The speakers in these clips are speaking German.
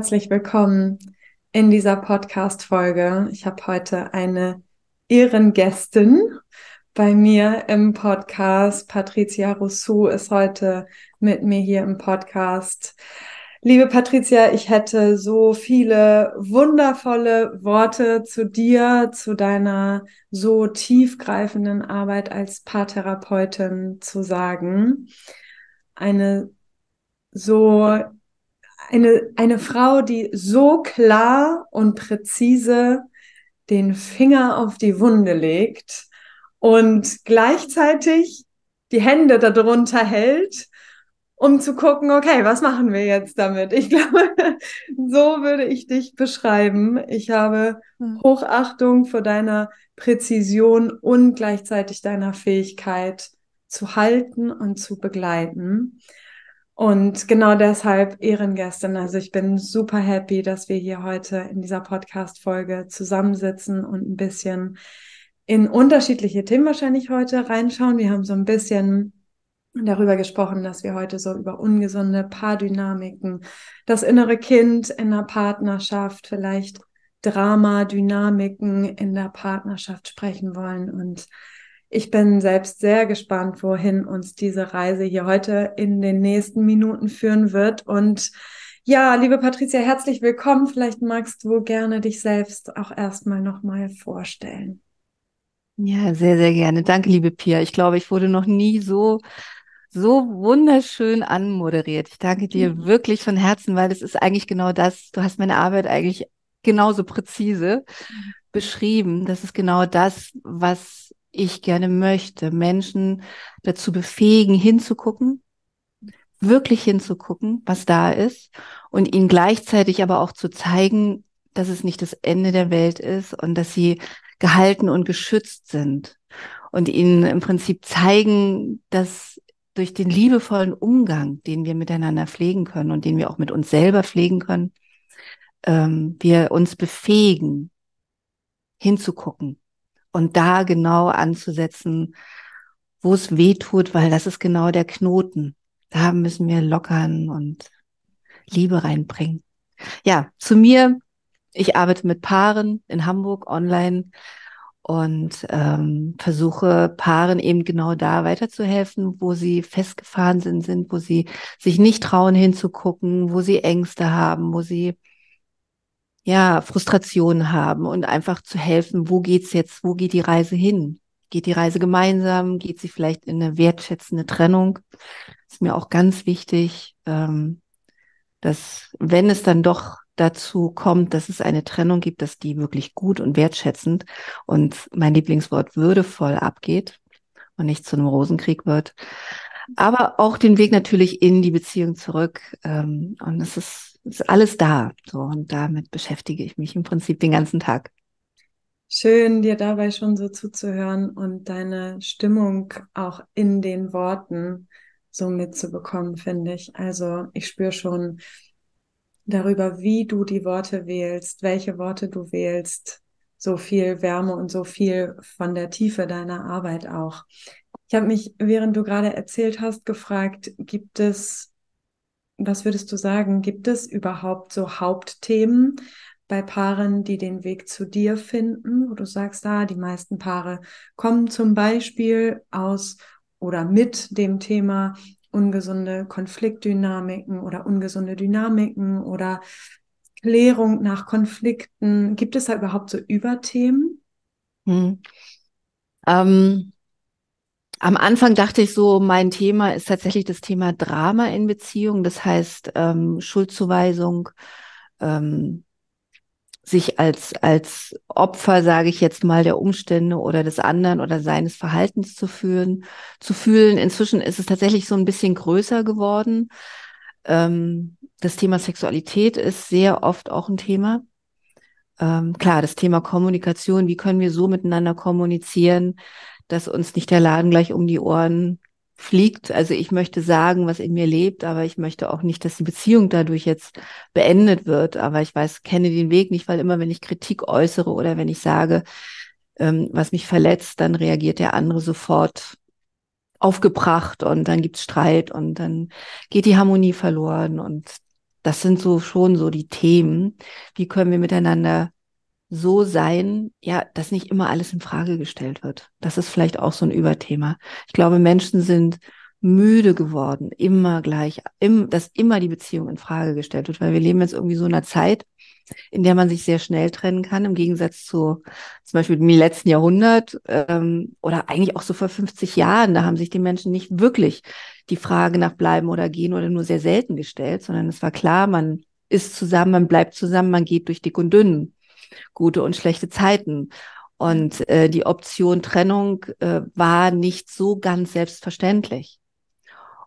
Herzlich willkommen in dieser Podcast-Folge. Ich habe heute eine Ehrengästin bei mir im Podcast. Patricia Rousseau ist heute mit mir hier im Podcast. Liebe Patricia, ich hätte so viele wundervolle Worte zu dir, zu deiner so tiefgreifenden Arbeit als Paartherapeutin zu sagen. Eine so eine, eine Frau, die so klar und präzise den Finger auf die Wunde legt und gleichzeitig die Hände darunter hält, um zu gucken, okay, was machen wir jetzt damit? Ich glaube, so würde ich dich beschreiben. Ich habe hm. Hochachtung vor deiner Präzision und gleichzeitig deiner Fähigkeit zu halten und zu begleiten. Und genau deshalb Ehrengästin. Also ich bin super happy, dass wir hier heute in dieser Podcast-Folge zusammensitzen und ein bisschen in unterschiedliche Themen wahrscheinlich heute reinschauen. Wir haben so ein bisschen darüber gesprochen, dass wir heute so über ungesunde Paardynamiken, das innere Kind in der Partnerschaft, vielleicht Drama-Dynamiken in der Partnerschaft sprechen wollen und ich bin selbst sehr gespannt, wohin uns diese Reise hier heute in den nächsten Minuten führen wird. Und ja, liebe Patricia, herzlich willkommen. Vielleicht magst du gerne dich selbst auch erstmal nochmal vorstellen. Ja, sehr, sehr gerne. Danke, liebe Pia. Ich glaube, ich wurde noch nie so so wunderschön anmoderiert. Ich danke dir mhm. wirklich von Herzen, weil es ist eigentlich genau das. Du hast meine Arbeit eigentlich genauso präzise mhm. beschrieben. Das ist genau das, was ich gerne möchte, Menschen dazu befähigen, hinzugucken, wirklich hinzugucken, was da ist und ihnen gleichzeitig aber auch zu zeigen, dass es nicht das Ende der Welt ist und dass sie gehalten und geschützt sind und ihnen im Prinzip zeigen, dass durch den liebevollen Umgang, den wir miteinander pflegen können und den wir auch mit uns selber pflegen können, ähm, wir uns befähigen, hinzugucken, und da genau anzusetzen, wo es weh tut, weil das ist genau der Knoten. Da müssen wir lockern und Liebe reinbringen. Ja, zu mir. Ich arbeite mit Paaren in Hamburg online und ähm, versuche Paaren eben genau da weiterzuhelfen, wo sie festgefahren sind, sind, wo sie sich nicht trauen hinzugucken, wo sie Ängste haben, wo sie ja, Frustration haben und einfach zu helfen, wo geht's jetzt, wo geht die Reise hin? Geht die Reise gemeinsam? Geht sie vielleicht in eine wertschätzende Trennung? Ist mir auch ganz wichtig, ähm, dass wenn es dann doch dazu kommt, dass es eine Trennung gibt, dass die wirklich gut und wertschätzend und mein Lieblingswort würdevoll abgeht und nicht zu einem Rosenkrieg wird. Aber auch den Weg natürlich in die Beziehung zurück. Ähm, und es ist ist alles da. So, und damit beschäftige ich mich im Prinzip den ganzen Tag. Schön, dir dabei schon so zuzuhören und deine Stimmung auch in den Worten so mitzubekommen, finde ich. Also ich spüre schon darüber, wie du die Worte wählst, welche Worte du wählst, so viel Wärme und so viel von der Tiefe deiner Arbeit auch. Ich habe mich, während du gerade erzählt hast, gefragt, gibt es was würdest du sagen? Gibt es überhaupt so Hauptthemen bei Paaren, die den Weg zu dir finden, wo du sagst, ah, die meisten Paare kommen zum Beispiel aus oder mit dem Thema ungesunde Konfliktdynamiken oder ungesunde Dynamiken oder Klärung nach Konflikten. Gibt es da überhaupt so Überthemen? Hm. Ähm, am Anfang dachte ich so, mein Thema ist tatsächlich das Thema Drama in Beziehung, das heißt ähm, Schuldzuweisung, ähm, sich als, als Opfer, sage ich jetzt mal, der Umstände oder des anderen oder seines Verhaltens zu fühlen, zu fühlen. Inzwischen ist es tatsächlich so ein bisschen größer geworden. Ähm, das Thema Sexualität ist sehr oft auch ein Thema. Ähm, klar, das Thema Kommunikation, wie können wir so miteinander kommunizieren, dass uns nicht der Laden gleich um die Ohren fliegt. Also ich möchte sagen, was in mir lebt, aber ich möchte auch nicht, dass die Beziehung dadurch jetzt beendet wird. Aber ich weiß, kenne den Weg nicht, weil immer wenn ich Kritik äußere oder wenn ich sage, ähm, was mich verletzt, dann reagiert der andere sofort aufgebracht und dann gibt's Streit und dann geht die Harmonie verloren und Das sind so schon so die Themen. Wie können wir miteinander so sein, ja, dass nicht immer alles in Frage gestellt wird. Das ist vielleicht auch so ein Überthema. Ich glaube, Menschen sind müde geworden, immer gleich, im, dass immer die Beziehung in Frage gestellt wird, weil wir leben jetzt irgendwie so in einer Zeit, in der man sich sehr schnell trennen kann, im Gegensatz zu zum Beispiel im letzten Jahrhundert ähm, oder eigentlich auch so vor 50 Jahren. Da haben sich die Menschen nicht wirklich die Frage nach bleiben oder gehen oder nur sehr selten gestellt, sondern es war klar, man ist zusammen, man bleibt zusammen, man geht durch dick und dünn, gute und schlechte Zeiten. Und äh, die Option Trennung äh, war nicht so ganz selbstverständlich.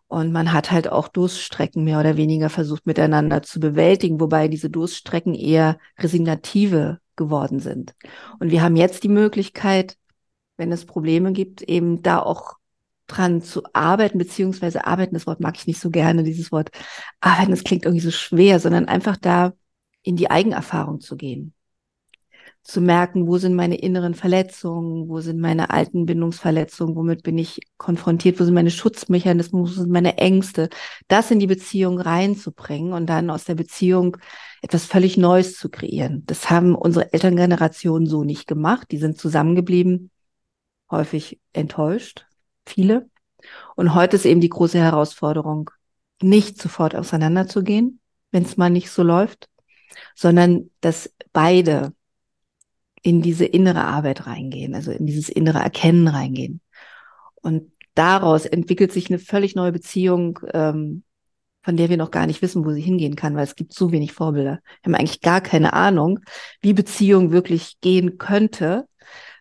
Und man hat halt auch Durststrecken mehr oder weniger versucht miteinander zu bewältigen, wobei diese Durststrecken eher resignative geworden sind. Und wir haben jetzt die Möglichkeit, wenn es Probleme gibt, eben da auch dran zu arbeiten, beziehungsweise arbeiten, das Wort mag ich nicht so gerne, dieses Wort arbeiten, das klingt irgendwie so schwer, sondern einfach da in die Eigenerfahrung zu gehen zu merken, wo sind meine inneren Verletzungen, wo sind meine alten Bindungsverletzungen, womit bin ich konfrontiert, wo sind meine Schutzmechanismen, wo sind meine Ängste, das in die Beziehung reinzubringen und dann aus der Beziehung etwas völlig Neues zu kreieren. Das haben unsere Elterngenerationen so nicht gemacht. Die sind zusammengeblieben, häufig enttäuscht, viele. Und heute ist eben die große Herausforderung, nicht sofort auseinanderzugehen, wenn es mal nicht so läuft, sondern dass beide in diese innere Arbeit reingehen, also in dieses innere Erkennen reingehen. Und daraus entwickelt sich eine völlig neue Beziehung, ähm, von der wir noch gar nicht wissen, wo sie hingehen kann, weil es gibt so wenig Vorbilder. Wir haben eigentlich gar keine Ahnung, wie Beziehung wirklich gehen könnte,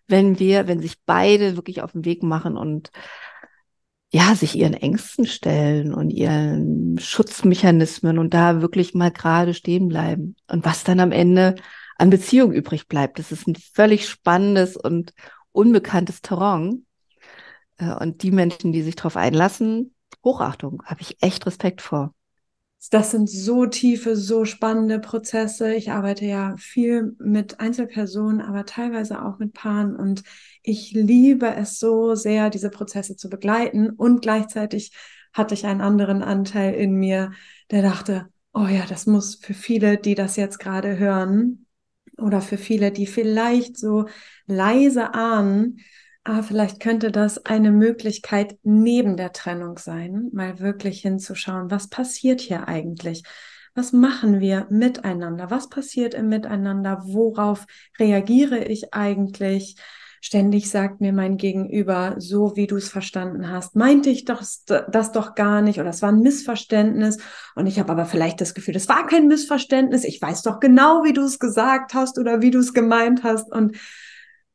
wenn wir, wenn sich beide wirklich auf den Weg machen und ja, sich ihren Ängsten stellen und ihren Schutzmechanismen und da wirklich mal gerade stehen bleiben. Und was dann am Ende an Beziehung übrig bleibt. Das ist ein völlig spannendes und unbekanntes Terrain. Äh, und die Menschen, die sich darauf einlassen, Hochachtung, habe ich echt Respekt vor. Das sind so tiefe, so spannende Prozesse. Ich arbeite ja viel mit Einzelpersonen, aber teilweise auch mit Paaren und ich liebe es so sehr, diese Prozesse zu begleiten und gleichzeitig hatte ich einen anderen Anteil in mir, der dachte, oh ja, das muss für viele, die das jetzt gerade hören, oder für viele, die vielleicht so leise ahnen, ah, vielleicht könnte das eine Möglichkeit neben der Trennung sein, mal wirklich hinzuschauen, was passiert hier eigentlich? Was machen wir miteinander? Was passiert im Miteinander? Worauf reagiere ich eigentlich? Ständig sagt mir mein Gegenüber, so wie du es verstanden hast, meinte ich doch das doch gar nicht oder es war ein Missverständnis und ich habe aber vielleicht das Gefühl, das war kein Missverständnis, ich weiß doch genau, wie du es gesagt hast oder wie du es gemeint hast und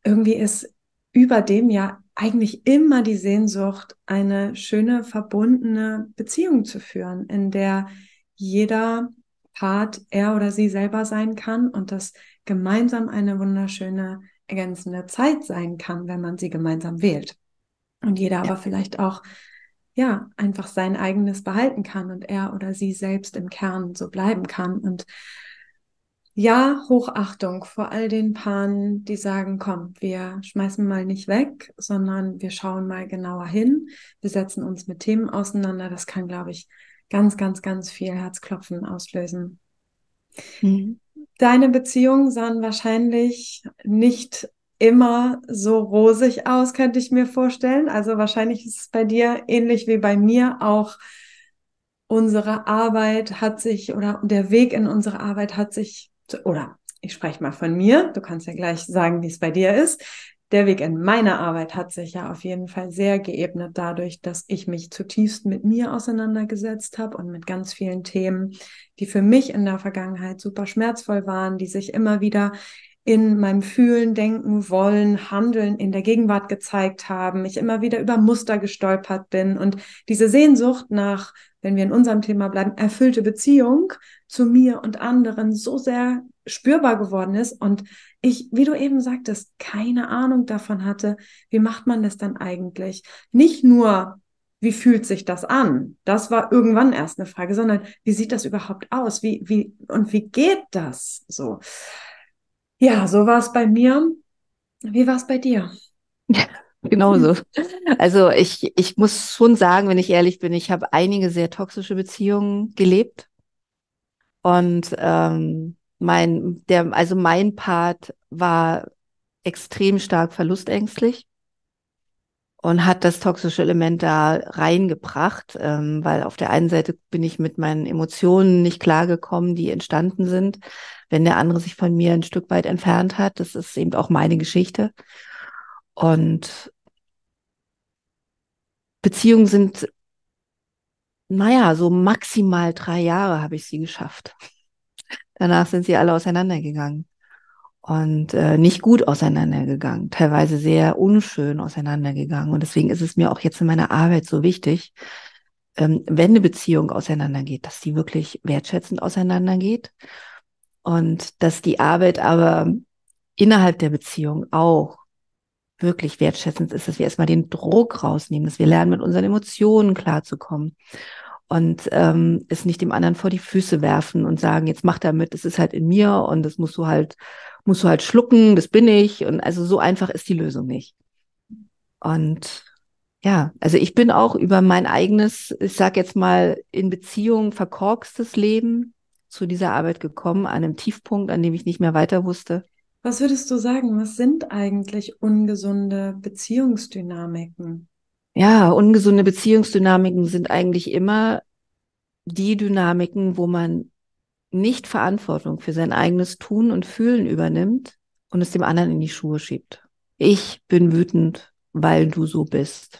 irgendwie ist über dem ja eigentlich immer die Sehnsucht, eine schöne, verbundene Beziehung zu führen, in der jeder Part er oder sie selber sein kann und das gemeinsam eine wunderschöne ergänzende Zeit sein kann, wenn man sie gemeinsam wählt. Und jeder ja. aber vielleicht auch, ja, einfach sein eigenes behalten kann und er oder sie selbst im Kern so bleiben kann. Und ja, Hochachtung vor all den Paaren, die sagen, komm, wir schmeißen mal nicht weg, sondern wir schauen mal genauer hin. Wir setzen uns mit Themen auseinander. Das kann, glaube ich, ganz, ganz, ganz viel Herzklopfen auslösen. Mhm. Deine Beziehungen sahen wahrscheinlich nicht immer so rosig aus, könnte ich mir vorstellen. Also wahrscheinlich ist es bei dir ähnlich wie bei mir auch. Unsere Arbeit hat sich oder der Weg in unsere Arbeit hat sich oder ich spreche mal von mir. Du kannst ja gleich sagen, wie es bei dir ist der Weg in meine Arbeit hat sich ja auf jeden Fall sehr geebnet dadurch, dass ich mich zutiefst mit mir auseinandergesetzt habe und mit ganz vielen Themen, die für mich in der Vergangenheit super schmerzvoll waren, die sich immer wieder in meinem Fühlen, Denken, Wollen, Handeln in der Gegenwart gezeigt haben, ich immer wieder über Muster gestolpert bin und diese Sehnsucht nach, wenn wir in unserem Thema bleiben, erfüllte Beziehung zu mir und anderen so sehr spürbar geworden ist und ich, wie du eben sagtest, keine Ahnung davon hatte, wie macht man das dann eigentlich? Nicht nur, wie fühlt sich das an? Das war irgendwann erst eine Frage, sondern wie sieht das überhaupt aus? Wie, wie, und wie geht das so? Ja, so war es bei mir. Wie war es bei dir? Ja, genauso. Also ich, ich muss schon sagen, wenn ich ehrlich bin, ich habe einige sehr toxische Beziehungen gelebt Und ähm, mein, der, also mein Part war extrem stark verlustängstlich und hat das toxische Element da reingebracht, ähm, weil auf der einen Seite bin ich mit meinen Emotionen nicht klargekommen, die entstanden sind, wenn der andere sich von mir ein Stück weit entfernt hat. Das ist eben auch meine Geschichte. Und Beziehungen sind, naja, so maximal drei Jahre habe ich sie geschafft. Danach sind sie alle auseinandergegangen und äh, nicht gut auseinandergegangen, teilweise sehr unschön auseinandergegangen. Und deswegen ist es mir auch jetzt in meiner Arbeit so wichtig, ähm, wenn eine Beziehung auseinandergeht, dass die wirklich wertschätzend auseinandergeht und dass die Arbeit aber innerhalb der Beziehung auch wirklich wertschätzend ist, dass wir erstmal den Druck rausnehmen, dass wir lernen, mit unseren Emotionen klarzukommen und ähm, es nicht dem anderen vor die Füße werfen und sagen, jetzt mach damit, das ist halt in mir und das musst du halt, musst du halt schlucken, das bin ich. Und also so einfach ist die Lösung nicht. Und ja, also ich bin auch über mein eigenes, ich sag jetzt mal, in Beziehung verkorkstes Leben zu dieser Arbeit gekommen, an einem Tiefpunkt, an dem ich nicht mehr weiter wusste. Was würdest du sagen, was sind eigentlich ungesunde Beziehungsdynamiken? Ja, ungesunde Beziehungsdynamiken sind eigentlich immer die Dynamiken, wo man nicht Verantwortung für sein eigenes Tun und Fühlen übernimmt und es dem anderen in die Schuhe schiebt. Ich bin wütend, weil du so bist.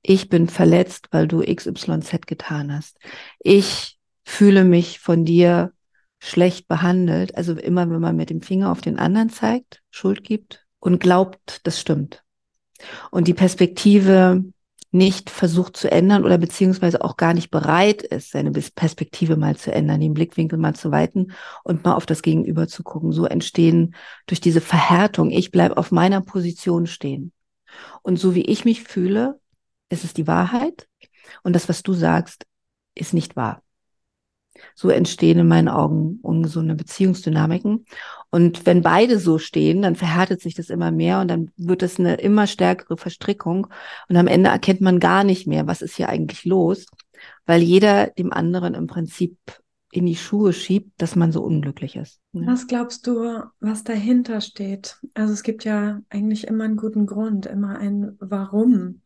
Ich bin verletzt, weil du XYZ getan hast. Ich fühle mich von dir schlecht behandelt. Also immer, wenn man mit dem Finger auf den anderen zeigt, Schuld gibt und glaubt, das stimmt. Und die Perspektive, nicht versucht zu ändern oder beziehungsweise auch gar nicht bereit ist, seine Perspektive mal zu ändern, den Blickwinkel mal zu weiten und mal auf das Gegenüber zu gucken. So entstehen durch diese Verhärtung, ich bleibe auf meiner Position stehen. Und so wie ich mich fühle, ist es die Wahrheit. Und das, was du sagst, ist nicht wahr. So entstehen in meinen Augen ungesunde Beziehungsdynamiken. Und wenn beide so stehen, dann verhärtet sich das immer mehr und dann wird es eine immer stärkere Verstrickung. Und am Ende erkennt man gar nicht mehr, was ist hier eigentlich los, weil jeder dem anderen im Prinzip in die Schuhe schiebt, dass man so unglücklich ist. Ne? Was glaubst du, was dahinter steht? Also es gibt ja eigentlich immer einen guten Grund, immer ein Warum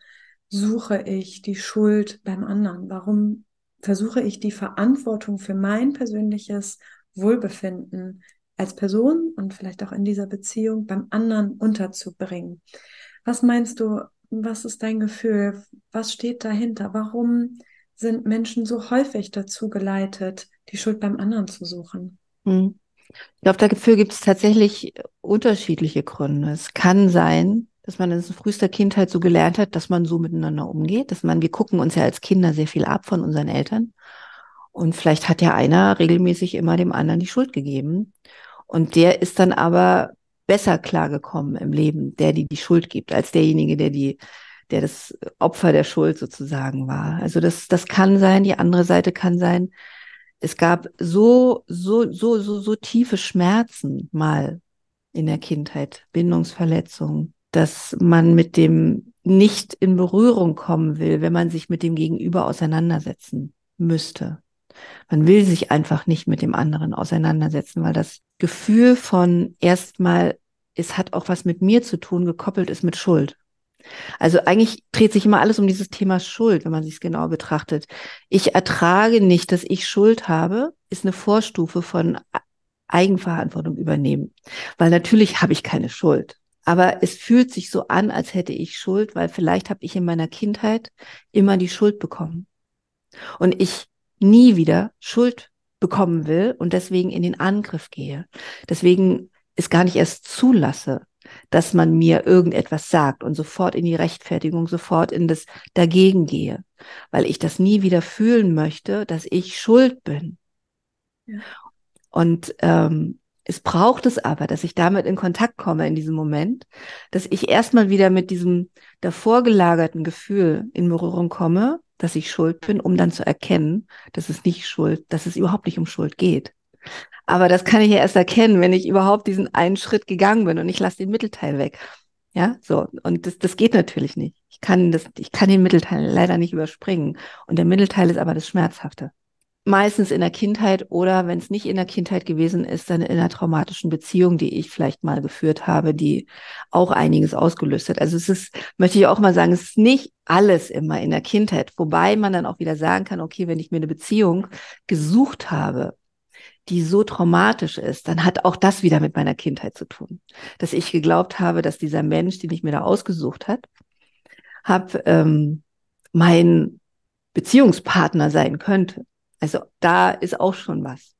suche ich die Schuld beim anderen? Warum versuche ich die Verantwortung für mein persönliches Wohlbefinden als Person und vielleicht auch in dieser Beziehung beim anderen unterzubringen. Was meinst du, was ist dein Gefühl? Was steht dahinter? Warum sind Menschen so häufig dazu geleitet, die Schuld beim anderen zu suchen? Hm. Ich glaube, dafür gibt es tatsächlich unterschiedliche Gründe. Es kann sein, dass man in frühester Kindheit so gelernt hat, dass man so miteinander umgeht, dass man, wir gucken uns ja als Kinder sehr viel ab von unseren Eltern. Und vielleicht hat ja einer regelmäßig immer dem anderen die Schuld gegeben. Und der ist dann aber besser klargekommen im Leben, der die die Schuld gibt, als derjenige, der die, der das Opfer der Schuld sozusagen war. Also das, das kann sein. Die andere Seite kann sein, es gab so, so, so, so, so tiefe Schmerzen mal in der Kindheit, Bindungsverletzungen, dass man mit dem nicht in Berührung kommen will, wenn man sich mit dem Gegenüber auseinandersetzen müsste. Man will sich einfach nicht mit dem anderen auseinandersetzen, weil das Gefühl von erstmal, es hat auch was mit mir zu tun, gekoppelt ist mit Schuld. Also eigentlich dreht sich immer alles um dieses Thema Schuld, wenn man sich es genau betrachtet. Ich ertrage nicht, dass ich Schuld habe, ist eine Vorstufe von Eigenverantwortung übernehmen. Weil natürlich habe ich keine Schuld. Aber es fühlt sich so an, als hätte ich Schuld, weil vielleicht habe ich in meiner Kindheit immer die Schuld bekommen. Und ich nie wieder Schuld bekommen will und deswegen in den Angriff gehe. Deswegen es gar nicht erst zulasse, dass man mir irgendetwas sagt und sofort in die Rechtfertigung, sofort in das Dagegen gehe, weil ich das nie wieder fühlen möchte, dass ich schuld bin. Ja. Und ähm, es braucht es aber, dass ich damit in Kontakt komme in diesem Moment, dass ich erstmal wieder mit diesem davor gelagerten Gefühl in Berührung komme, dass ich schuld bin, um dann zu erkennen, dass es nicht Schuld, dass es überhaupt nicht um Schuld geht. Aber das kann ich ja erst erkennen, wenn ich überhaupt diesen einen Schritt gegangen bin und ich lasse den Mittelteil weg. Ja, so. Und das, das geht natürlich nicht. Ich kann das, ich kann den Mittelteil leider nicht überspringen. Und der Mittelteil ist aber das Schmerzhafte. Meistens in der Kindheit oder wenn es nicht in der Kindheit gewesen ist, dann in einer traumatischen Beziehung, die ich vielleicht mal geführt habe, die auch einiges ausgelöst hat. Also es ist, möchte ich auch mal sagen, es ist nicht alles immer in der Kindheit, wobei man dann auch wieder sagen kann, okay, wenn ich mir eine Beziehung gesucht habe, die so traumatisch ist, dann hat auch das wieder mit meiner Kindheit zu tun. Dass ich geglaubt habe, dass dieser Mensch, den ich mir da ausgesucht hat, habe ähm, mein Beziehungspartner sein könnte. Also da ist auch schon was.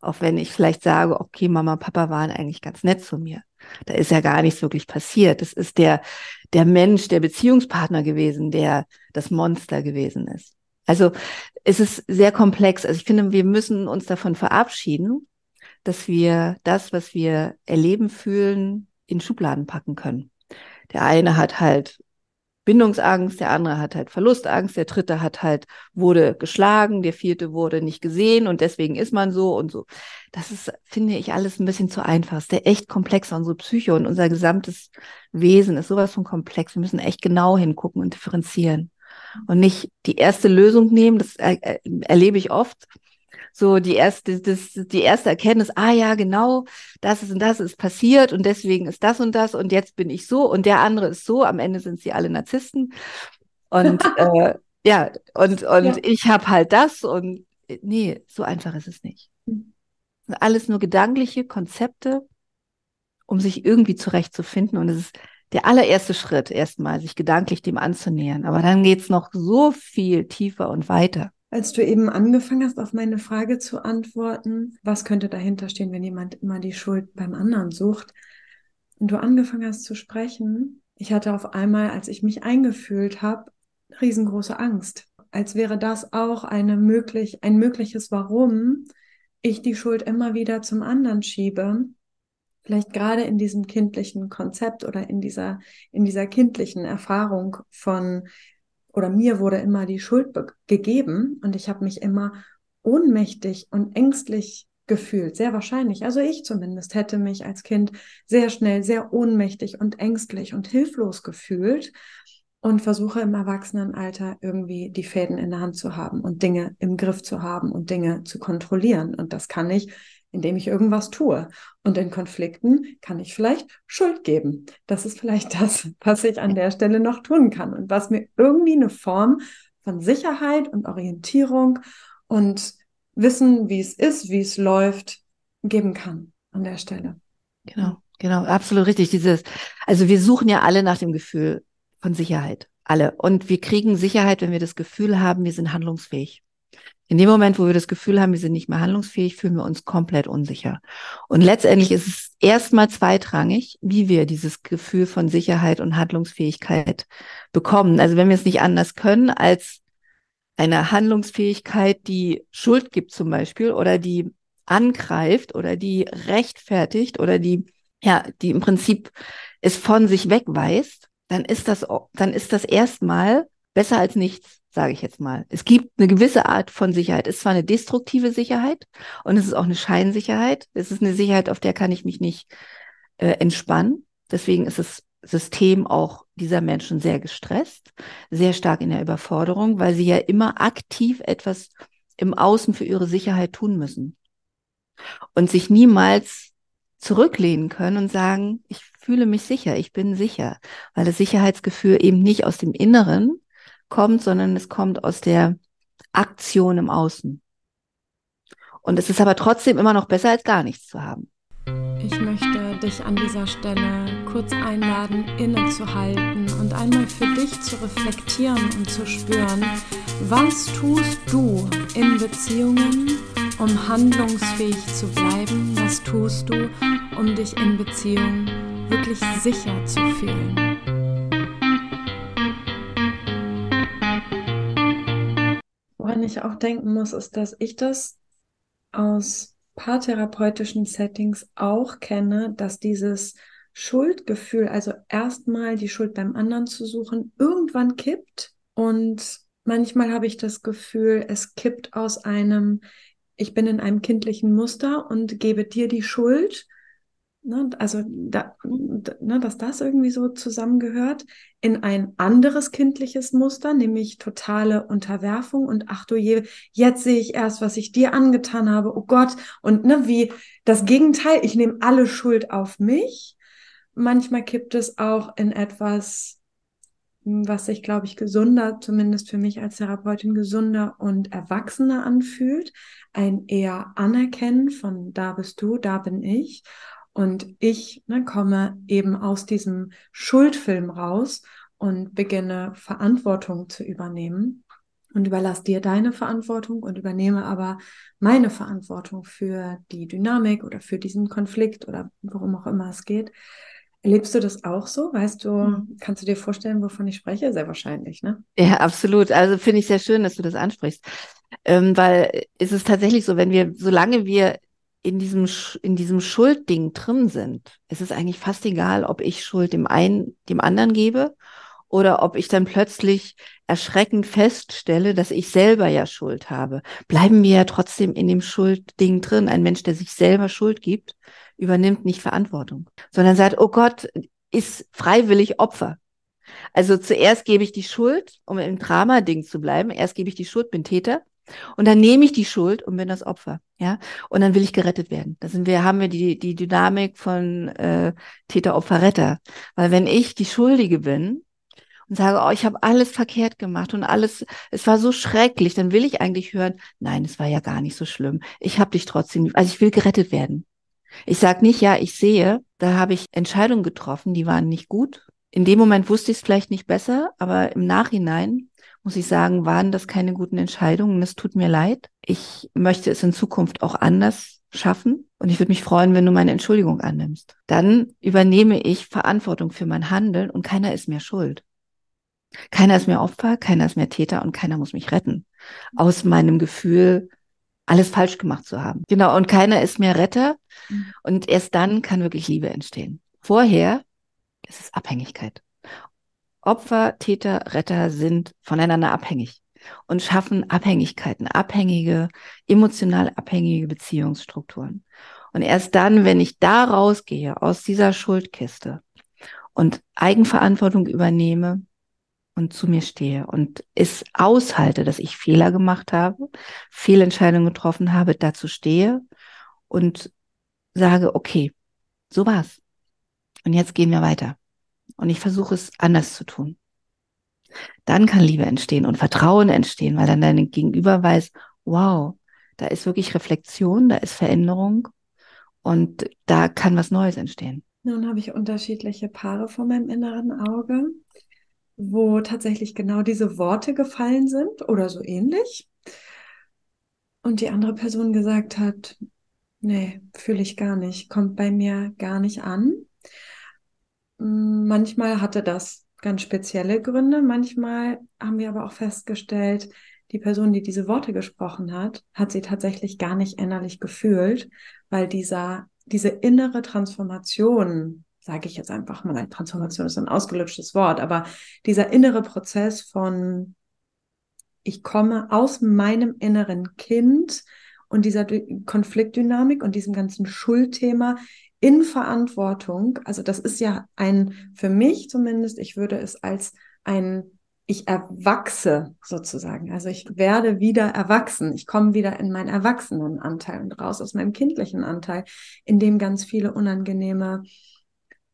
Auch wenn ich vielleicht sage, okay, Mama, Papa waren eigentlich ganz nett zu mir. Da ist ja gar nichts wirklich passiert. Das ist der, der Mensch, der Beziehungspartner gewesen, der das Monster gewesen ist. Also es ist sehr komplex. Also ich finde, wir müssen uns davon verabschieden, dass wir das, was wir erleben, fühlen, in Schubladen packen können. Der eine hat halt Bindungsangst, der andere hat halt Verlustangst, der dritte hat halt, wurde geschlagen, der vierte wurde nicht gesehen und deswegen ist man so und so. Das ist, finde ich, alles ein bisschen zu einfach. ist der echt komplex. Unsere Psyche und unser gesamtes Wesen ist sowas von komplex. Wir müssen echt genau hingucken und differenzieren und nicht die erste Lösung nehmen. Das er, er, erlebe ich oft so die erste, das, die erste Erkenntnis, ah ja, genau, das ist und das ist passiert und deswegen ist das und das und jetzt bin ich so und der andere ist so. Am Ende sind sie alle Narzissten. Und äh, ja, und, und ja. ich habe halt das und nee, so einfach ist es nicht. Mhm. Alles nur gedankliche Konzepte, um sich irgendwie zurechtzufinden. Und es ist der allererste Schritt, erstmal sich gedanklich dem anzunähern. Aber dann geht's noch so viel tiefer und weiter. Als du eben angefangen hast, auf meine Frage zu antworten, was könnte dahinter stehen, wenn jemand immer die Schuld beim anderen sucht, und du angefangen hast zu sprechen, ich hatte auf einmal, als ich mich eingefühlt habe, riesengroße Angst, als wäre das auch eine möglich, ein mögliches Warum ich die Schuld immer wieder zum anderen schiebe. Vielleicht gerade in diesem kindlichen Konzept oder in dieser, in dieser kindlichen Erfahrung von, oder mir wurde immer die Schuld gegeben und ich habe mich immer ohnmächtig und ängstlich gefühlt, sehr wahrscheinlich. Also ich zumindest hätte mich als Kind sehr schnell sehr ohnmächtig und ängstlich und hilflos gefühlt und versuche im Erwachsenenalter irgendwie die Fäden in der Hand zu haben und Dinge im Griff zu haben und Dinge zu kontrollieren. Und das kann ich indem ich irgendwas tue. Und in Konflikten kann ich vielleicht Schuld geben. Das ist vielleicht das, was ich an der Stelle noch tun kann und was mir irgendwie eine Form von Sicherheit und Orientierung und Wissen, wie es ist, wie es läuft, geben kann an der Stelle. Genau, genau, absolut richtig. Dieses, also wir suchen ja alle nach dem Gefühl von Sicherheit. Alle. Und wir kriegen Sicherheit, wenn wir das Gefühl haben, wir sind handlungsfähig. In dem Moment, wo wir das Gefühl haben, wir sind nicht mehr handlungsfähig, fühlen wir uns komplett unsicher. Und letztendlich ist es erstmal zweitrangig, wie wir dieses Gefühl von Sicherheit und Handlungsfähigkeit bekommen. Also wenn wir es nicht anders können als eine Handlungsfähigkeit, die Schuld gibt zum Beispiel oder die angreift oder die rechtfertigt oder die, ja, die im Prinzip es von sich wegweist, dann ist das, dann ist das erstmal besser als nichts sage ich jetzt mal. Es gibt eine gewisse Art von Sicherheit. Es ist zwar eine destruktive Sicherheit und es ist auch eine Scheinsicherheit. Es ist eine Sicherheit, auf der kann ich mich nicht äh, entspannen. Deswegen ist das System auch dieser Menschen sehr gestresst, sehr stark in der Überforderung, weil sie ja immer aktiv etwas im Außen für ihre Sicherheit tun müssen und sich niemals zurücklehnen können und sagen, ich fühle mich sicher, ich bin sicher, weil das Sicherheitsgefühl eben nicht aus dem Inneren kommt, sondern es kommt aus der Aktion im Außen. Und es ist aber trotzdem immer noch besser, als gar nichts zu haben. Ich möchte dich an dieser Stelle kurz einladen, innezuhalten und einmal für dich zu reflektieren und zu spüren, was tust du in Beziehungen, um handlungsfähig zu bleiben? Was tust du, um dich in Beziehungen wirklich sicher zu fühlen? Woran ich auch denken muss, ist, dass ich das aus paartherapeutischen Settings auch kenne, dass dieses Schuldgefühl, also erstmal die Schuld beim anderen zu suchen, irgendwann kippt. Und manchmal habe ich das Gefühl, es kippt aus einem, ich bin in einem kindlichen Muster und gebe dir die Schuld, ne, also da, ne, dass das irgendwie so zusammengehört, in ein anderes kindliches Muster, nämlich totale Unterwerfung und ach du je, jetzt sehe ich erst, was ich dir angetan habe, oh Gott, und ne, wie das Gegenteil, ich nehme alle Schuld auf mich. Manchmal kippt es auch in etwas, was sich, glaube ich, gesunder, zumindest für mich als Therapeutin, gesunder und erwachsener anfühlt. Ein eher Anerkennen von da bist du, da bin ich. Und ich ne, komme eben aus diesem Schuldfilm raus und beginne Verantwortung zu übernehmen und überlasse dir deine Verantwortung und übernehme aber meine Verantwortung für die Dynamik oder für diesen Konflikt oder worum auch immer es geht. Erlebst du das auch so? Weißt du, mhm. kannst du dir vorstellen, wovon ich spreche? Sehr wahrscheinlich, ne? Ja, absolut. Also finde ich sehr schön, dass du das ansprichst. Ähm, weil es ist tatsächlich so, wenn wir, solange wir in diesem, in diesem Schuldding drin sind, ist es eigentlich fast egal, ob ich Schuld dem einen, dem anderen gebe oder ob ich dann plötzlich erschreckend feststelle, dass ich selber ja Schuld habe. Bleiben wir ja trotzdem in dem Schuldding drin. Ein Mensch, der sich selber Schuld gibt, übernimmt nicht Verantwortung, sondern sagt, oh Gott, ist freiwillig Opfer. Also zuerst gebe ich die Schuld, um im Drama-Ding zu bleiben. Erst gebe ich die Schuld, bin Täter. Und dann nehme ich die Schuld und bin das Opfer, ja. Und dann will ich gerettet werden. Da sind wir, haben wir die, die Dynamik von äh, Täter, Opfer, Retter. Weil wenn ich die Schuldige bin und sage, oh, ich habe alles verkehrt gemacht und alles, es war so schrecklich, dann will ich eigentlich hören, nein, es war ja gar nicht so schlimm. Ich habe dich trotzdem, also ich will gerettet werden. Ich sage nicht, ja, ich sehe, da habe ich Entscheidungen getroffen, die waren nicht gut. In dem Moment wusste ich es vielleicht nicht besser, aber im Nachhinein muss ich sagen, waren das keine guten Entscheidungen. Es tut mir leid. Ich möchte es in Zukunft auch anders schaffen. Und ich würde mich freuen, wenn du meine Entschuldigung annimmst. Dann übernehme ich Verantwortung für mein Handeln und keiner ist mehr schuld. Keiner ist mehr Opfer, keiner ist mehr Täter und keiner muss mich retten. Aus meinem Gefühl, alles falsch gemacht zu haben. Genau, und keiner ist mehr Retter. Mhm. Und erst dann kann wirklich Liebe entstehen. Vorher ist es Abhängigkeit. Opfer, Täter, Retter sind voneinander abhängig und schaffen Abhängigkeiten, abhängige, emotional abhängige Beziehungsstrukturen. Und erst dann, wenn ich da rausgehe aus dieser Schuldkiste und Eigenverantwortung übernehme und zu mir stehe und es aushalte, dass ich Fehler gemacht habe, Fehlentscheidungen getroffen habe, dazu stehe und sage, okay, so war's. Und jetzt gehen wir weiter und ich versuche es anders zu tun. Dann kann Liebe entstehen und Vertrauen entstehen, weil dann dein Gegenüber weiß, wow, da ist wirklich Reflexion, da ist Veränderung und da kann was Neues entstehen. Nun habe ich unterschiedliche Paare vor meinem inneren Auge, wo tatsächlich genau diese Worte gefallen sind oder so ähnlich. Und die andere Person gesagt hat, nee, fühle ich gar nicht, kommt bei mir gar nicht an. Manchmal hatte das ganz spezielle Gründe. Manchmal haben wir aber auch festgestellt, die Person, die diese Worte gesprochen hat, hat sie tatsächlich gar nicht innerlich gefühlt, weil dieser, diese innere Transformation, sage ich jetzt einfach mal, Transformation ist ein ausgelutschtes Wort, aber dieser innere Prozess von, ich komme aus meinem inneren Kind und dieser Konfliktdynamik und diesem ganzen Schuldthema in Verantwortung, also das ist ja ein, für mich zumindest, ich würde es als ein, ich erwachse sozusagen. Also ich werde wieder erwachsen. Ich komme wieder in meinen Erwachsenenanteil und raus aus meinem kindlichen Anteil, in dem ganz viele unangenehme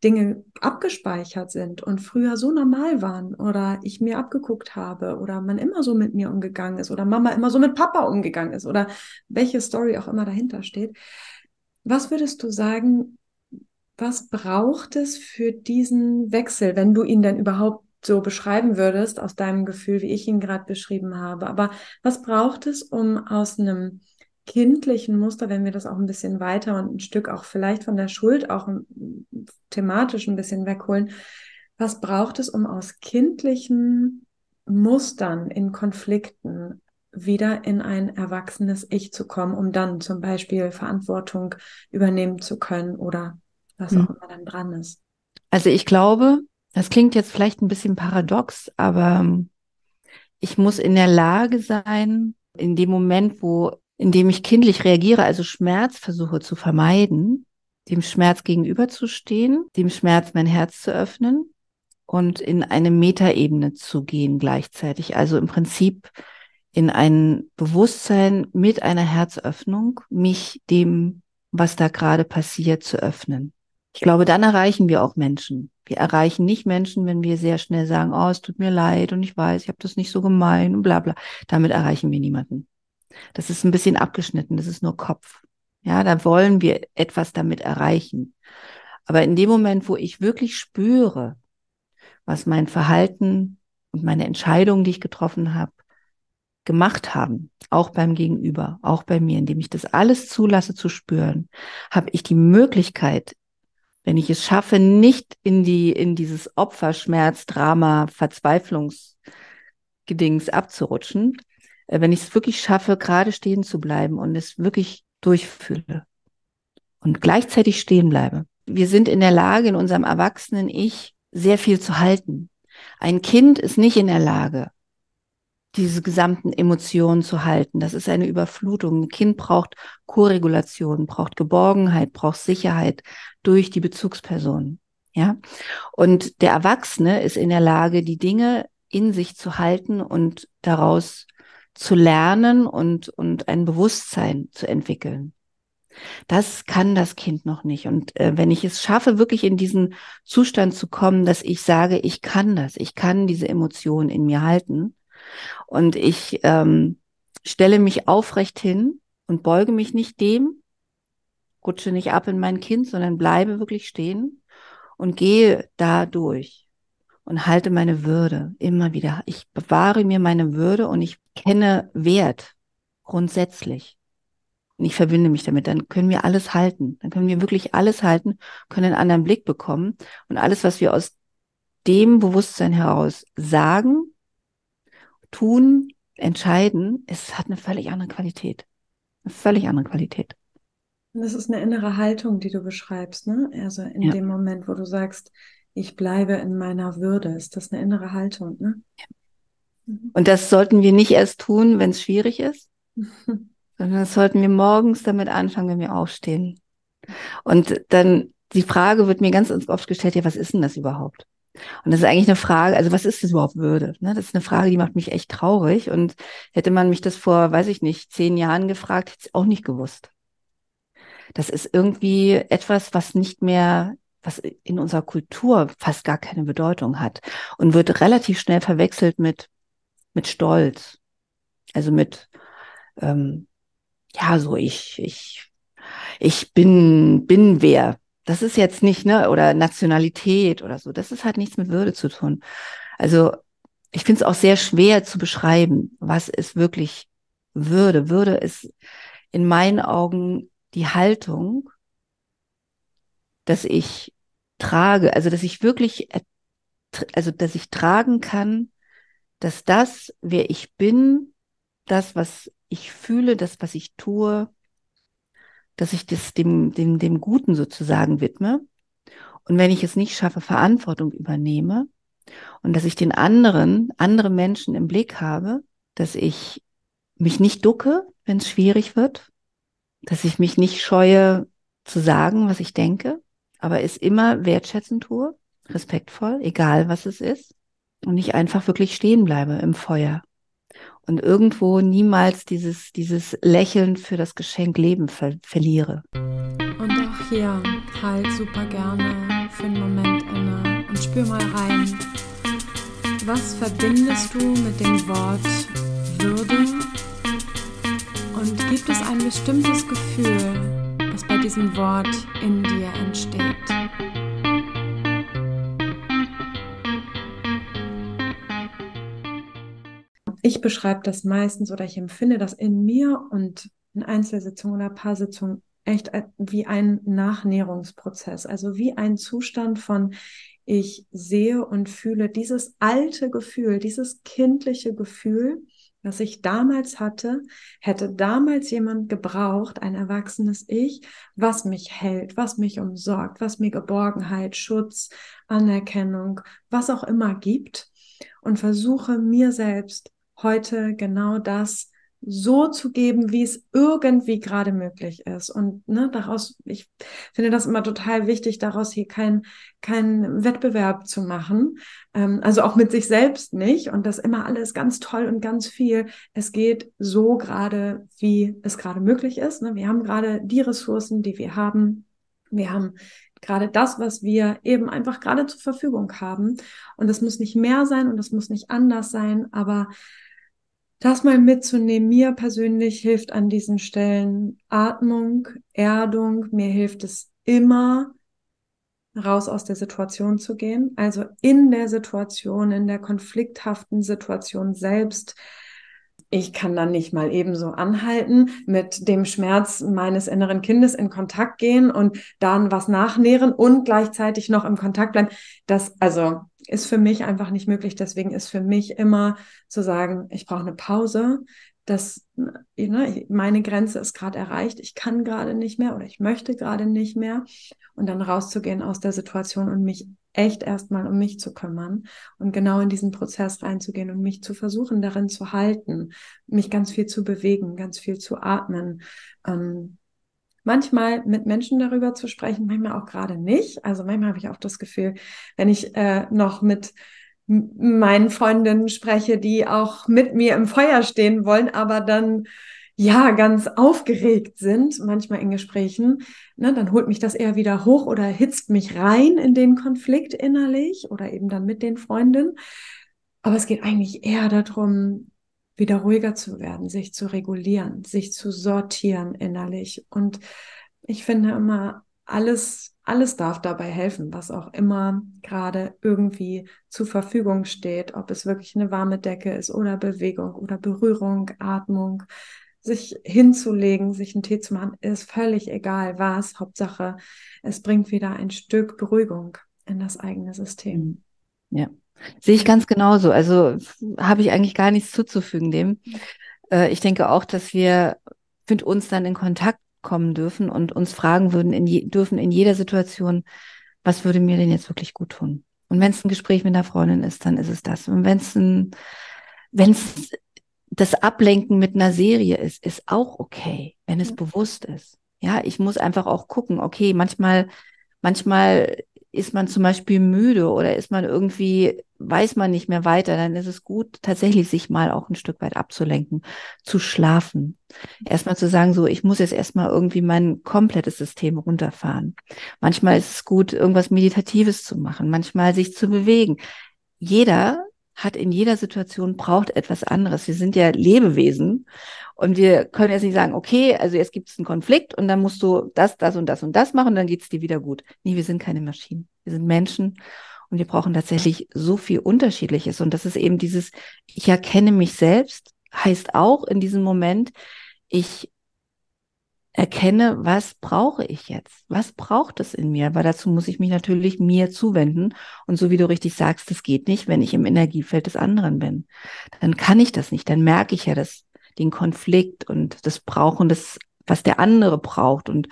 Dinge abgespeichert sind und früher so normal waren oder ich mir abgeguckt habe oder man immer so mit mir umgegangen ist oder Mama immer so mit Papa umgegangen ist oder welche Story auch immer dahinter steht. Was würdest du sagen, was braucht es für diesen Wechsel, wenn du ihn denn überhaupt so beschreiben würdest, aus deinem Gefühl, wie ich ihn gerade beschrieben habe? Aber was braucht es, um aus einem kindlichen Muster, wenn wir das auch ein bisschen weiter und ein Stück auch vielleicht von der Schuld auch thematisch ein bisschen wegholen, was braucht es, um aus kindlichen Mustern in Konflikten wieder in ein erwachsenes Ich zu kommen, um dann zum Beispiel Verantwortung übernehmen zu können oder was auch hm. immer dann dran ist. Also ich glaube, das klingt jetzt vielleicht ein bisschen paradox, aber ähm, ich muss in der Lage sein, in dem Moment, wo, in dem ich kindlich reagiere, also Schmerz versuche zu vermeiden, dem Schmerz gegenüberzustehen, dem Schmerz mein Herz zu öffnen und in eine Metaebene zu gehen gleichzeitig. Also im Prinzip in ein Bewusstsein mit einer Herzöffnung, mich dem, was da gerade passiert, zu öffnen. Ich glaube, dann erreichen wir auch Menschen. Wir erreichen nicht Menschen, wenn wir sehr schnell sagen, oh, es tut mir leid und ich weiß, ich habe das nicht so gemein und bla bla. Damit erreichen wir niemanden. Das ist ein bisschen abgeschnitten, das ist nur Kopf. Ja, da wollen wir etwas damit erreichen. Aber in dem Moment, wo ich wirklich spüre, was mein Verhalten und meine Entscheidungen, die ich getroffen habe, gemacht haben, auch beim Gegenüber, auch bei mir, indem ich das alles zulasse zu spüren, habe ich die Möglichkeit, wenn ich es schaffe, nicht in die, in dieses Opferschmerz, Drama, Verzweiflungsgedings abzurutschen, äh, wenn ich es wirklich schaffe, gerade stehen zu bleiben und es wirklich durchfühle und gleichzeitig stehen bleibe. Wir sind in der Lage, in unserem erwachsenen Ich sehr viel zu halten. Ein Kind ist nicht in der Lage, diese gesamten Emotionen zu halten. Das ist eine Überflutung. Ein Kind braucht Koregulation, braucht Geborgenheit, braucht Sicherheit durch die Bezugsperson. Ja. Und der Erwachsene ist in der Lage, die Dinge in sich zu halten und daraus zu lernen und, und ein Bewusstsein zu entwickeln. Das kann das Kind noch nicht. Und äh, wenn ich es schaffe, wirklich in diesen Zustand zu kommen, dass ich sage, ich kann das, ich kann diese Emotionen in mir halten und ich ähm, stelle mich aufrecht hin und beuge mich nicht dem, rutsche nicht ab in mein Kind, sondern bleibe wirklich stehen und gehe da durch und halte meine Würde immer wieder. Ich bewahre mir meine Würde und ich kenne Wert grundsätzlich. Und ich verbinde mich damit. Dann können wir alles halten. Dann können wir wirklich alles halten, können einen anderen Blick bekommen. Und alles, was wir aus dem Bewusstsein heraus sagen, tun, entscheiden, es hat eine völlig andere Qualität. Eine völlig andere Qualität. Das ist eine innere Haltung, die du beschreibst, ne? Also in ja. dem Moment, wo du sagst, ich bleibe in meiner Würde. Ist das eine innere Haltung? Ne? Mhm. Und das sollten wir nicht erst tun, wenn es schwierig ist, sondern das sollten wir morgens damit anfangen, wenn wir aufstehen. Und dann die Frage wird mir ganz oft gestellt, ja, was ist denn das überhaupt? Und das ist eigentlich eine Frage, also was ist das überhaupt Würde? Ne, das ist eine Frage, die macht mich echt traurig. Und hätte man mich das vor, weiß ich nicht, zehn Jahren gefragt, hätte ich auch nicht gewusst. Das ist irgendwie etwas, was nicht mehr was in unserer Kultur fast gar keine Bedeutung hat und wird relativ schnell verwechselt mit, mit Stolz. Also mit, ähm, ja, so ich, ich, ich bin, bin wer. Das ist jetzt nicht, ne, oder Nationalität oder so. Das ist halt nichts mit Würde zu tun. Also ich finde es auch sehr schwer zu beschreiben, was ist wirklich Würde. Würde ist in meinen Augen die Haltung, dass ich trage, also dass ich wirklich, also dass ich tragen kann, dass das, wer ich bin, das, was ich fühle, das, was ich tue, dass ich das dem, dem, dem Guten sozusagen widme. Und wenn ich es nicht schaffe, Verantwortung übernehme und dass ich den anderen, andere Menschen im Blick habe, dass ich mich nicht ducke, wenn es schwierig wird, dass ich mich nicht scheue zu sagen, was ich denke, aber es immer wertschätzend tue, respektvoll, egal was es ist, und nicht einfach wirklich stehen bleibe im Feuer und irgendwo niemals dieses, dieses Lächeln für das Geschenk Leben ver verliere. Und auch hier halt super gerne für einen Moment inne und spür mal rein. Was verbindest du mit dem Wort Würde? Und gibt es ein bestimmtes Gefühl, was bei diesem Wort in dir entsteht. Ich beschreibe das meistens oder ich empfinde das in mir und in Einzelsitzungen oder Paarsitzungen echt wie ein Nachnährungsprozess, also wie ein Zustand von ich sehe und fühle dieses alte Gefühl, dieses kindliche Gefühl, was ich damals hatte, hätte damals jemand gebraucht, ein erwachsenes Ich, was mich hält, was mich umsorgt, was mir Geborgenheit, Schutz, Anerkennung, was auch immer gibt und versuche mir selbst heute genau das so zu geben, wie es irgendwie gerade möglich ist. Und ne, daraus, ich finde das immer total wichtig, daraus hier keinen kein Wettbewerb zu machen. Ähm, also auch mit sich selbst nicht. Und das immer alles ganz toll und ganz viel. Es geht so gerade, wie es gerade möglich ist. Ne? Wir haben gerade die Ressourcen, die wir haben. Wir haben gerade das, was wir eben einfach gerade zur Verfügung haben. Und das muss nicht mehr sein und das muss nicht anders sein, aber das mal mitzunehmen, mir persönlich hilft an diesen Stellen Atmung, Erdung. Mir hilft es immer, raus aus der Situation zu gehen. Also in der Situation, in der konflikthaften Situation selbst. Ich kann dann nicht mal ebenso anhalten, mit dem Schmerz meines inneren Kindes in Kontakt gehen und dann was nachnähren und gleichzeitig noch im Kontakt bleiben. Das, also, ist für mich einfach nicht möglich. Deswegen ist für mich immer zu sagen, ich brauche eine Pause. Das, ne, meine Grenze ist gerade erreicht. Ich kann gerade nicht mehr oder ich möchte gerade nicht mehr. Und dann rauszugehen aus der Situation und mich echt erstmal um mich zu kümmern und genau in diesen Prozess reinzugehen und mich zu versuchen, darin zu halten, mich ganz viel zu bewegen, ganz viel zu atmen. Ähm, manchmal mit Menschen darüber zu sprechen, manchmal auch gerade nicht. Also manchmal habe ich auch das Gefühl, wenn ich äh, noch mit meinen Freundinnen spreche, die auch mit mir im Feuer stehen wollen, aber dann ja ganz aufgeregt sind, manchmal in Gesprächen, ne, dann holt mich das eher wieder hoch oder hitzt mich rein in den Konflikt innerlich oder eben dann mit den Freundinnen. Aber es geht eigentlich eher darum, wieder ruhiger zu werden, sich zu regulieren, sich zu sortieren innerlich. Und ich finde immer, alles, alles darf dabei helfen, was auch immer gerade irgendwie zur Verfügung steht, ob es wirklich eine warme Decke ist oder Bewegung oder Berührung, Atmung, sich hinzulegen, sich einen Tee zu machen, ist völlig egal was. Hauptsache, es bringt wieder ein Stück Beruhigung in das eigene System. Ja. Sehe ich ganz genauso. Also habe ich eigentlich gar nichts zuzufügen dem. Äh, ich denke auch, dass wir mit uns dann in Kontakt kommen dürfen und uns fragen würden, in je, dürfen in jeder Situation, was würde mir denn jetzt wirklich gut tun? Und wenn es ein Gespräch mit einer Freundin ist, dann ist es das. Und wenn es ein, wenn es das Ablenken mit einer Serie ist, ist auch okay, wenn es bewusst ist. Ja, ich muss einfach auch gucken, okay, manchmal, manchmal ist man zum Beispiel müde oder ist man irgendwie, weiß man nicht mehr weiter, dann ist es gut, tatsächlich sich mal auch ein Stück weit abzulenken, zu schlafen. Erstmal zu sagen, so, ich muss jetzt erstmal irgendwie mein komplettes System runterfahren. Manchmal ist es gut, irgendwas Meditatives zu machen, manchmal sich zu bewegen. Jeder hat in jeder Situation braucht etwas anderes. Wir sind ja Lebewesen und wir können jetzt nicht sagen, okay, also jetzt gibt es einen Konflikt und dann musst du das, das und das und das machen dann geht es dir wieder gut. Nee, wir sind keine Maschinen. Wir sind Menschen und wir brauchen tatsächlich so viel Unterschiedliches. Und das ist eben dieses, ich erkenne mich selbst, heißt auch in diesem Moment, ich erkenne, was brauche ich jetzt? Was braucht es in mir? Weil dazu muss ich mich natürlich mir zuwenden. Und so wie du richtig sagst, das geht nicht, wenn ich im Energiefeld des anderen bin. Dann kann ich das nicht. Dann merke ich ja das, den Konflikt und das Brauchen, das, was der andere braucht. Und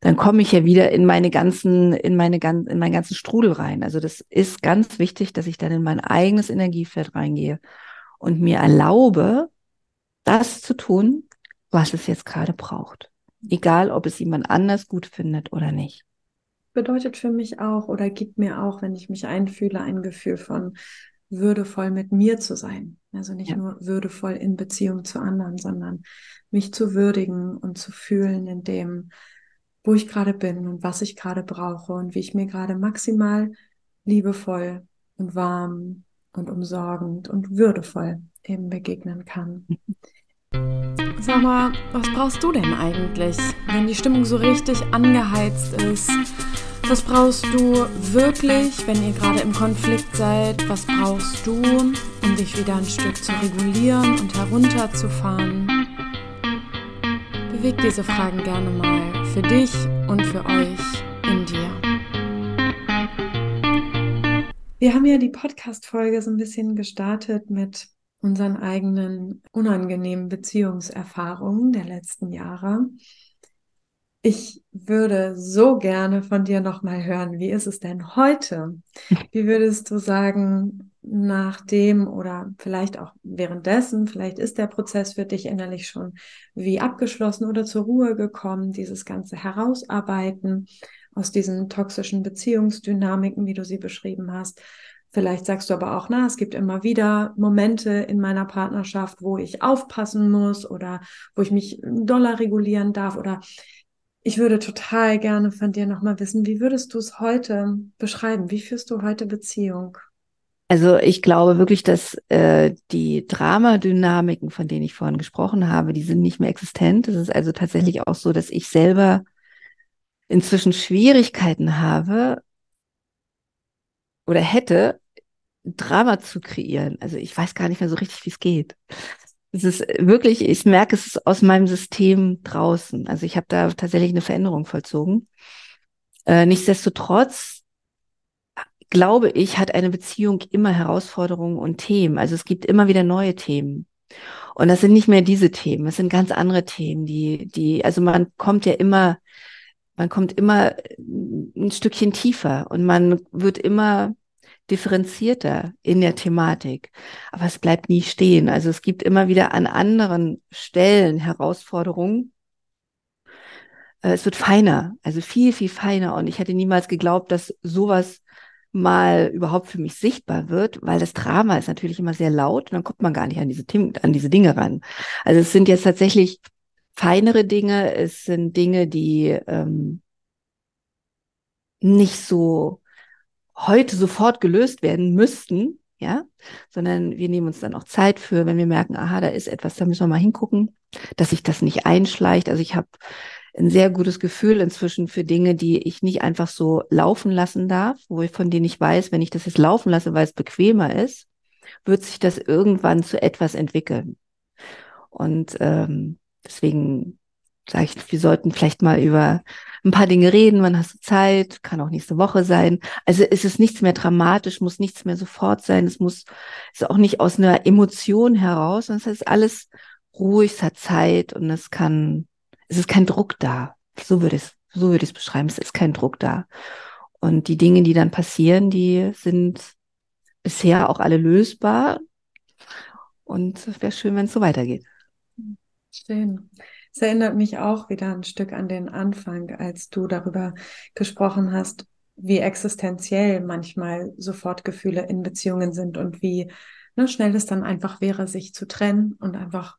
dann komme ich ja wieder in meine ganzen, in meine ganzen, in meinen ganzen Strudel rein. Also das ist ganz wichtig, dass ich dann in mein eigenes Energiefeld reingehe und mir erlaube, das zu tun, was es jetzt gerade braucht. Egal, ob es jemand anders gut findet oder nicht. Bedeutet für mich auch oder gibt mir auch, wenn ich mich einfühle, ein Gefühl von würdevoll mit mir zu sein. Also nicht ja. nur würdevoll in Beziehung zu anderen, sondern mich zu würdigen und zu fühlen in dem, wo ich gerade bin und was ich gerade brauche und wie ich mir gerade maximal liebevoll und warm und umsorgend und würdevoll eben begegnen kann. Sag mal, was brauchst du denn eigentlich, wenn die Stimmung so richtig angeheizt ist? Was brauchst du wirklich, wenn ihr gerade im Konflikt seid? Was brauchst du, um dich wieder ein Stück zu regulieren und herunterzufahren? Beweg diese Fragen gerne mal für dich und für euch in dir. Wir haben ja die Podcast-Folge so ein bisschen gestartet mit unseren eigenen unangenehmen Beziehungserfahrungen der letzten Jahre. Ich würde so gerne von dir nochmal hören, wie ist es denn heute? Wie würdest du sagen, nachdem oder vielleicht auch währenddessen, vielleicht ist der Prozess für dich innerlich schon wie abgeschlossen oder zur Ruhe gekommen, dieses ganze Herausarbeiten aus diesen toxischen Beziehungsdynamiken, wie du sie beschrieben hast. Vielleicht sagst du aber auch, na, es gibt immer wieder Momente in meiner Partnerschaft, wo ich aufpassen muss oder wo ich mich doller regulieren darf oder ich würde total gerne von dir nochmal wissen, wie würdest du es heute beschreiben? Wie führst du heute Beziehung? Also ich glaube wirklich, dass äh, die Dramadynamiken, von denen ich vorhin gesprochen habe, die sind nicht mehr existent. Es ist also tatsächlich auch so, dass ich selber inzwischen Schwierigkeiten habe oder hätte, Drama zu kreieren. Also ich weiß gar nicht mehr so richtig, wie es geht. Es ist wirklich, ich merke, es ist aus meinem System draußen. Also ich habe da tatsächlich eine Veränderung vollzogen. Äh, nichtsdestotrotz glaube ich, hat eine Beziehung immer Herausforderungen und Themen. Also es gibt immer wieder neue Themen. Und das sind nicht mehr diese Themen, es sind ganz andere Themen, die, die, also man kommt ja immer, man kommt immer ein Stückchen tiefer und man wird immer differenzierter in der Thematik. Aber es bleibt nie stehen. Also es gibt immer wieder an anderen Stellen Herausforderungen. Äh, es wird feiner, also viel, viel feiner. Und ich hätte niemals geglaubt, dass sowas mal überhaupt für mich sichtbar wird, weil das Drama ist natürlich immer sehr laut und dann kommt man gar nicht an diese, an diese Dinge ran. Also es sind jetzt tatsächlich feinere Dinge, es sind Dinge, die ähm, nicht so heute sofort gelöst werden müssten, ja, sondern wir nehmen uns dann auch Zeit für, wenn wir merken, aha, da ist etwas, da müssen wir mal hingucken, dass sich das nicht einschleicht. Also ich habe ein sehr gutes Gefühl inzwischen für Dinge, die ich nicht einfach so laufen lassen darf, wo ich, von denen ich weiß, wenn ich das jetzt laufen lasse, weil es bequemer ist, wird sich das irgendwann zu etwas entwickeln. Und ähm, deswegen sage ich, wir sollten vielleicht mal über ein paar Dinge reden. Wann hast du Zeit? Kann auch nächste Woche sein. Also es ist nichts mehr dramatisch, muss nichts mehr sofort sein. Es muss, ist auch nicht aus einer Emotion heraus, sondern es ist alles ruhig, es hat Zeit und es kann es ist kein Druck da. So würde ich so würde ich es beschreiben. Es ist kein Druck da. Und die Dinge, die dann passieren, die sind bisher auch alle lösbar. Und es wäre schön, wenn es so weitergeht. Schön. Es erinnert mich auch wieder ein Stück an den Anfang, als du darüber gesprochen hast, wie existenziell manchmal Sofortgefühle in Beziehungen sind und wie ne, schnell es dann einfach wäre, sich zu trennen und einfach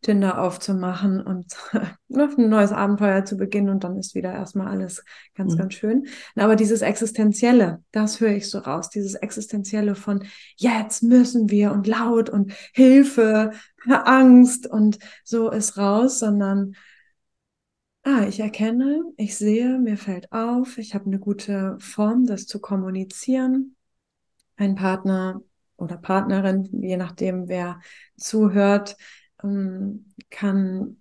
Tinder aufzumachen und ein neues Abenteuer zu beginnen und dann ist wieder erstmal alles ganz, mhm. ganz schön. Aber dieses Existenzielle, das höre ich so raus, dieses Existenzielle von jetzt müssen wir und laut und Hilfe, Angst und so ist raus, sondern ah, ich erkenne, ich sehe, mir fällt auf, ich habe eine gute Form, das zu kommunizieren. Ein Partner oder Partnerin, je nachdem, wer zuhört, ähm, kann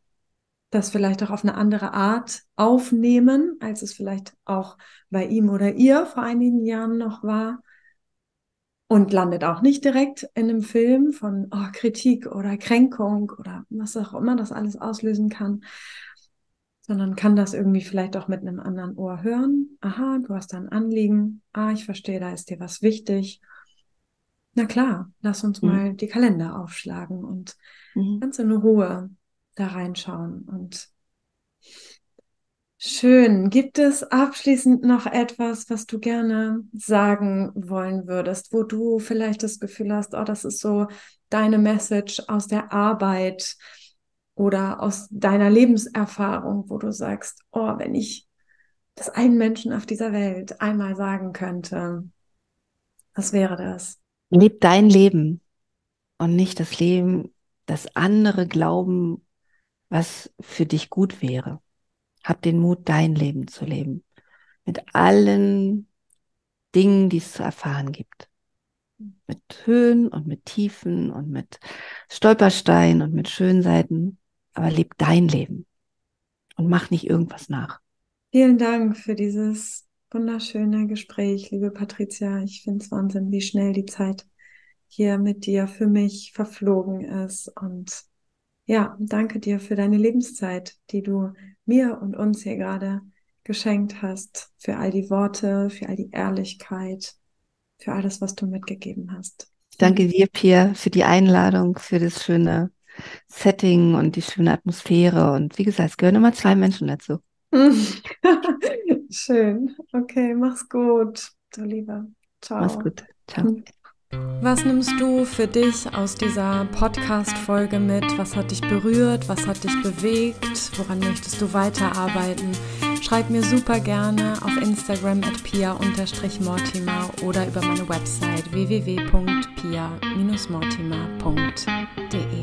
das vielleicht auch auf eine andere Art aufnehmen, als es vielleicht auch bei ihm oder ihr vor einigen Jahren noch war. Und landet auch nicht direkt in einem Film von oh, Kritik oder Kränkung oder was auch immer das alles auslösen kann, sondern kann das irgendwie vielleicht auch mit einem anderen Ohr hören. Aha, du hast da ein Anliegen. Ah, ich verstehe, da ist dir was wichtig. Na klar, lass uns mhm. mal die Kalender aufschlagen und mhm. ganz in Ruhe da reinschauen. Und schön. Gibt es abschließend noch etwas, was du gerne sagen wollen würdest, wo du vielleicht das Gefühl hast, oh, das ist so deine Message aus der Arbeit oder aus deiner Lebenserfahrung, wo du sagst, oh, wenn ich das einen Menschen auf dieser Welt einmal sagen könnte, was wäre das? Leb dein Leben und nicht das Leben, das andere glauben, was für dich gut wäre. Hab den Mut, dein Leben zu leben. Mit allen Dingen, die es zu erfahren gibt. Mit Höhen und mit Tiefen und mit Stolpersteinen und mit schönen Seiten. Aber leb dein Leben und mach nicht irgendwas nach. Vielen Dank für dieses wunderschöne Gespräch, liebe Patricia. Ich finde es Wahnsinn, wie schnell die Zeit hier mit dir für mich verflogen ist. Und ja, danke dir für deine Lebenszeit, die du mir und uns hier gerade geschenkt hast, für all die Worte, für all die Ehrlichkeit. für alles, was du mitgegeben hast. Danke dir, Pia, für die Einladung, für das schöne Setting und die schöne Atmosphäre. Und wie gesagt, es gehören immer zwei Menschen dazu. Schön. Okay, mach's gut, du Lieber. Ciao. Mach's gut. Ciao. Hm. Was nimmst du für dich aus dieser Podcast-Folge mit? Was hat dich berührt? Was hat dich bewegt? Woran möchtest du weiterarbeiten? Schreib mir super gerne auf Instagram at pia-mortimer oder über meine Website www.pia-mortimer.de.